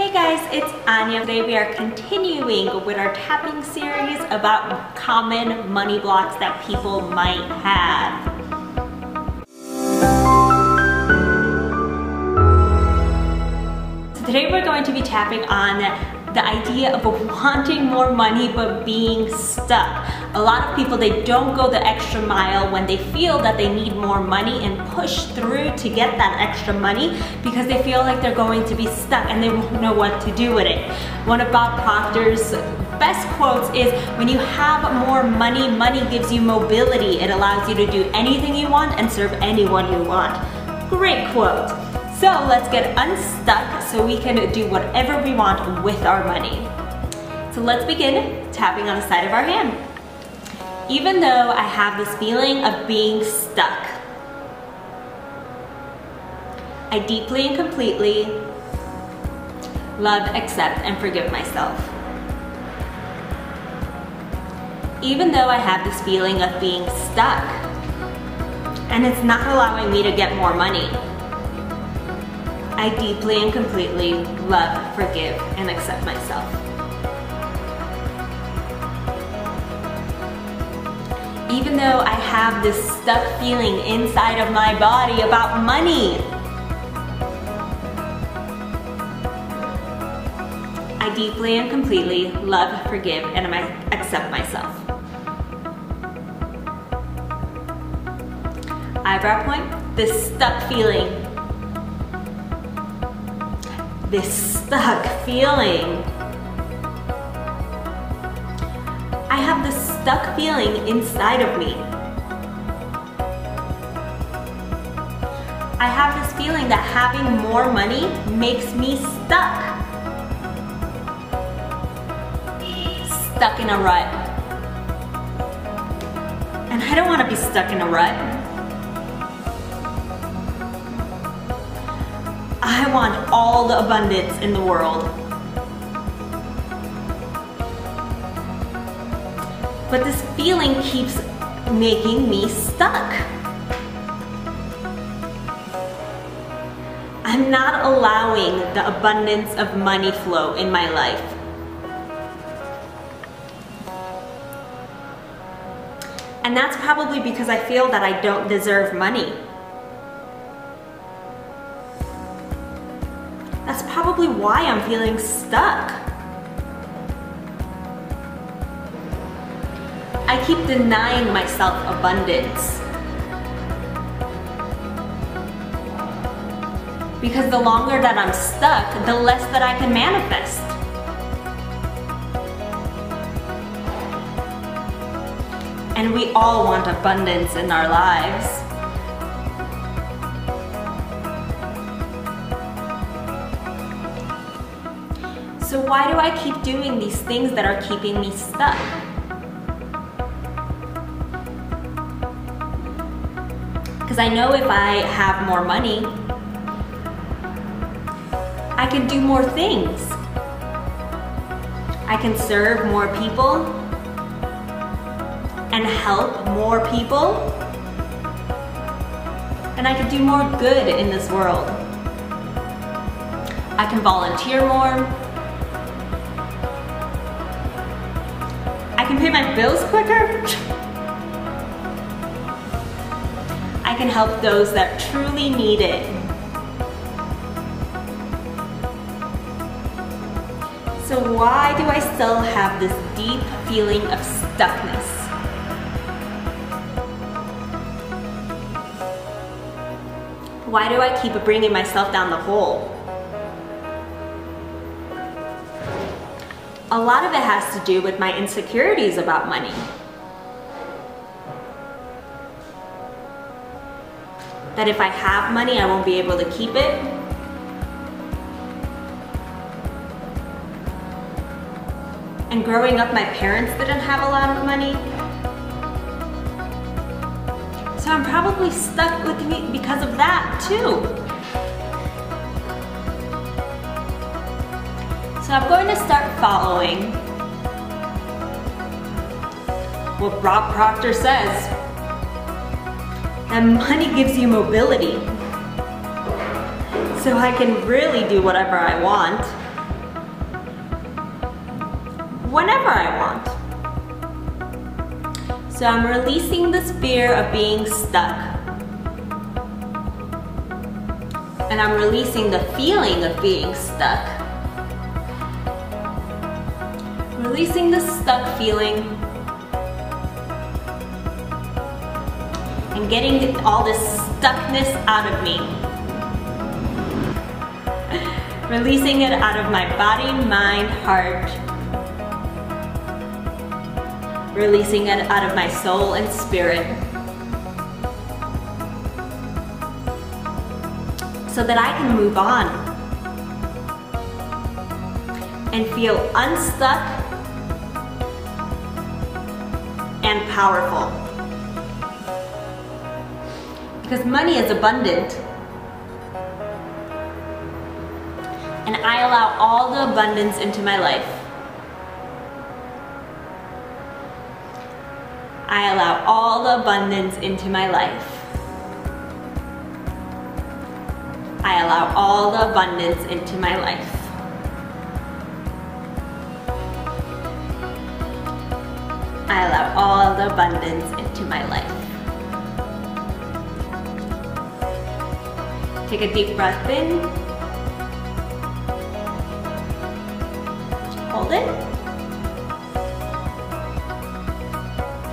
Hey guys, it's Ania. Today we are continuing with our tapping series about common money blocks that people might have. Today we're going to be tapping on the idea of wanting more money but being stuck. A lot of people, they don't go the extra mile when they feel that they need more money and push through to get that extra money because they feel like they're going to be stuck and they won't know what to do with it. One of Bob Proctor's best quotes is, when you have more money, money gives you mobility. It allows you to do anything you want and serve anyone you want. Great quote. So let's get unstuck so we can do whatever we want with our money. So let's begin tapping on the side of our hand. Even though I have this feeling of being stuck, I deeply and completely love, accept, and forgive myself. Even though I have this feeling of being stuck, and it's not allowing me to get more money, I deeply and completely love, forgive, and accept myself. Even though I have this stuck feeling inside of my body about money, I deeply and completely love, forgive, and accept myself. Eyebrow point, this stuck feeling this stuck feeling. I have this stuck feeling inside of me. I have this feeling that having more money makes me stuck. Stuck in a rut. And I don't want to be stuck in a rut. I want all the abundance in the world. But this feeling keeps making me stuck. I'm not allowing the abundance of money flow in my life. And that's probably because I feel that I don't deserve money. Probably why I'm feeling stuck. I keep denying myself abundance. Because the longer that I'm stuck, the less that I can manifest. And we all want abundance in our lives. Why do I keep doing these things that are keeping me stuck? Because I know if I have more money, I can do more things. I can serve more people and help more people. And I can do more good in this world. I can volunteer more. Can pay my bills quicker. I can help those that truly need it. So why do I still have this deep feeling of stuckness? Why do I keep bringing myself down the hole? A lot of it has to do with my insecurities about money. That if I have money, I won't be able to keep it. And growing up, my parents didn't have a lot of money. So I'm probably stuck with me because of that too. So I'm going to start following what Rob Proctor says. And money gives you mobility. So I can really do whatever I want. whenever I want. So I'm releasing this fear of being stuck. And I'm releasing the feeling of being stuck. Releasing the stuck feeling and getting all this stuckness out of me. Releasing it out of my body, mind, heart. Releasing it out of my soul and spirit. So that I can move on and feel unstuck and powerful. Because money is abundant. And I allow all the abundance into my life. I allow all the abundance into my life. I allow all the abundance into my life. I allow all the abundance into my life. Take a deep breath in. Hold it.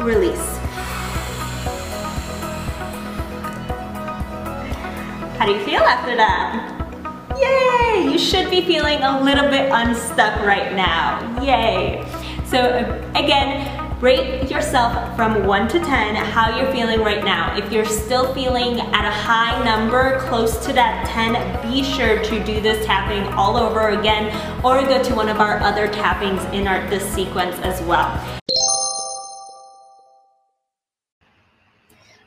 Release. How do you feel after that? Yay! You should be feeling a little bit unstuck right now. Yay! So again, Rate yourself from 1 to 10 how you're feeling right now. If you're still feeling at a high number, close to that 10, be sure to do this tapping all over again or go to one of our other tappings in our, this sequence as well.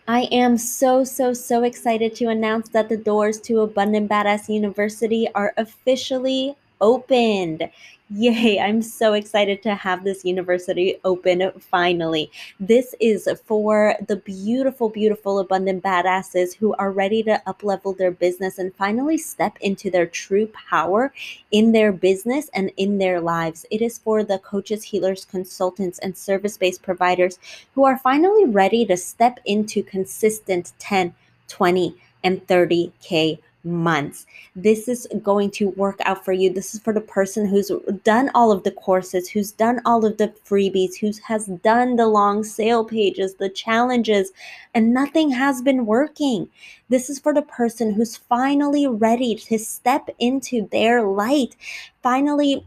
I am so, so, so excited to announce that the doors to Abundant Badass University are officially opened. Yay, I'm so excited to have this university open finally. This is for the beautiful, beautiful, abundant badasses who are ready to uplevel their business and finally step into their true power in their business and in their lives. It is for the coaches, healers, consultants, and service based providers who are finally ready to step into consistent 10, 20, and 30K months. This is going to work out for you. This is for the person who's done all of the courses, who's done all of the freebies, who has done the long sale pages, the challenges, and nothing has been working. This is for the person who's finally ready to step into their light, finally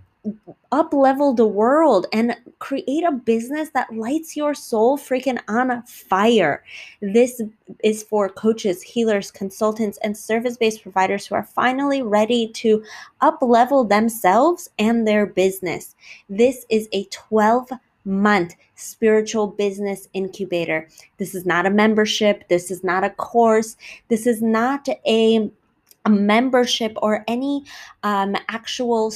up level the world and create a business that lights your soul freaking on fire. This is for coaches, healers, consultants, and service based providers who are finally ready to up level themselves and their business. This is a 12 month spiritual business incubator. This is not a membership. This is not a course. This is not a a membership or any um, actual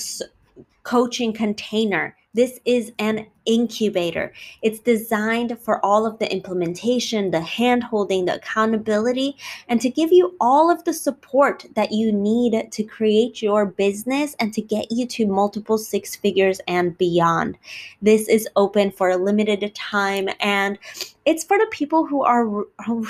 coaching container. This is an incubator. It's designed for all of the implementation, the hand holding, the accountability, and to give you all of the support that you need to create your business and to get you to multiple six figures and beyond. This is open for a limited time and it's for the people who are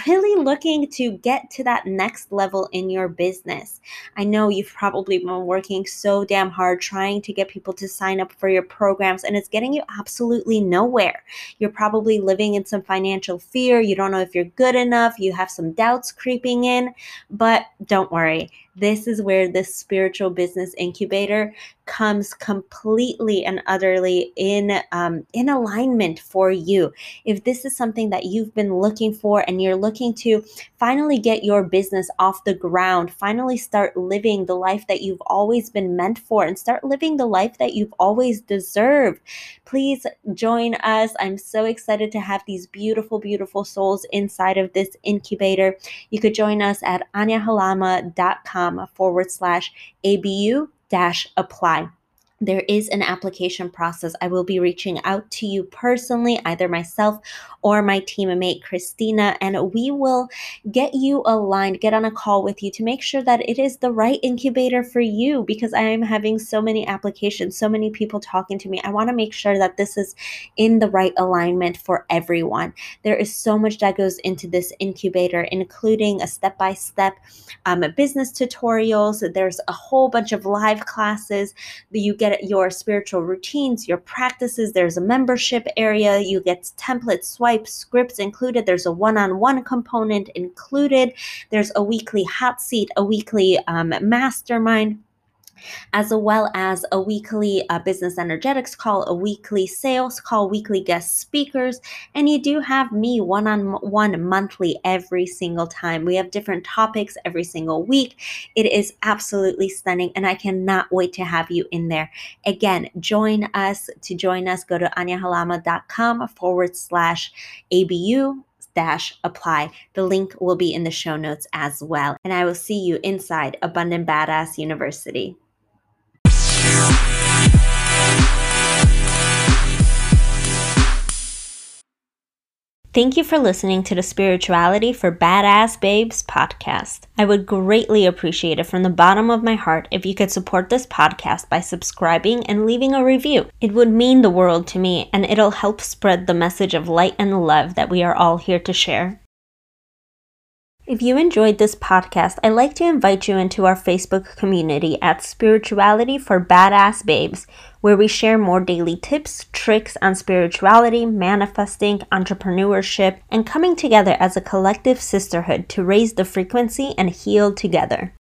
really looking to get to that next level in your business. I know you've probably been working so damn hard trying to get people to sign up for your programs, and it's getting you absolutely nowhere. You're probably living in some financial fear. You don't know if you're good enough. You have some doubts creeping in, but don't worry. This is where this spiritual business incubator comes completely and utterly in um, in alignment for you. If this is something that you've been looking for and you're looking to finally get your business off the ground, finally start living the life that you've always been meant for, and start living the life that you've always deserved, please join us. I'm so excited to have these beautiful, beautiful souls inside of this incubator. You could join us at aniahalama.com Um, forward slash ABU dash apply. There is an application process. I will be reaching out to you personally, either myself or my teammate Christina, and we will get you aligned, get on a call with you to make sure that it is the right incubator for you because I am having so many applications, so many people talking to me. I want to make sure that this is in the right alignment for everyone. There is so much that goes into this incubator, including a step by step business tutorials. There's a whole bunch of live classes that you your spiritual routines, your practices. There's a membership area. You get templates, swipes, scripts included. There's a one on one component included. There's a weekly hot seat, a weekly um, mastermind as well as a weekly uh, business energetics call, a weekly sales call, weekly guest speakers, and you do have me one on one monthly every single time. We have different topics every single week. It is absolutely stunning, and I cannot wait to have you in there. Again, join us. To join us, go to aniahalama.com forward slash ABU dash apply. The link will be in the show notes as well. And I will see you inside Abundant Badass University. Thank you for listening to the Spirituality for Badass Babes podcast. I would greatly appreciate it from the bottom of my heart if you could support this podcast by subscribing and leaving a review. It would mean the world to me and it'll help spread the message of light and love that we are all here to share. If you enjoyed this podcast, I'd like to invite you into our Facebook community at Spirituality for Badass Babes, where we share more daily tips, tricks on spirituality, manifesting, entrepreneurship, and coming together as a collective sisterhood to raise the frequency and heal together.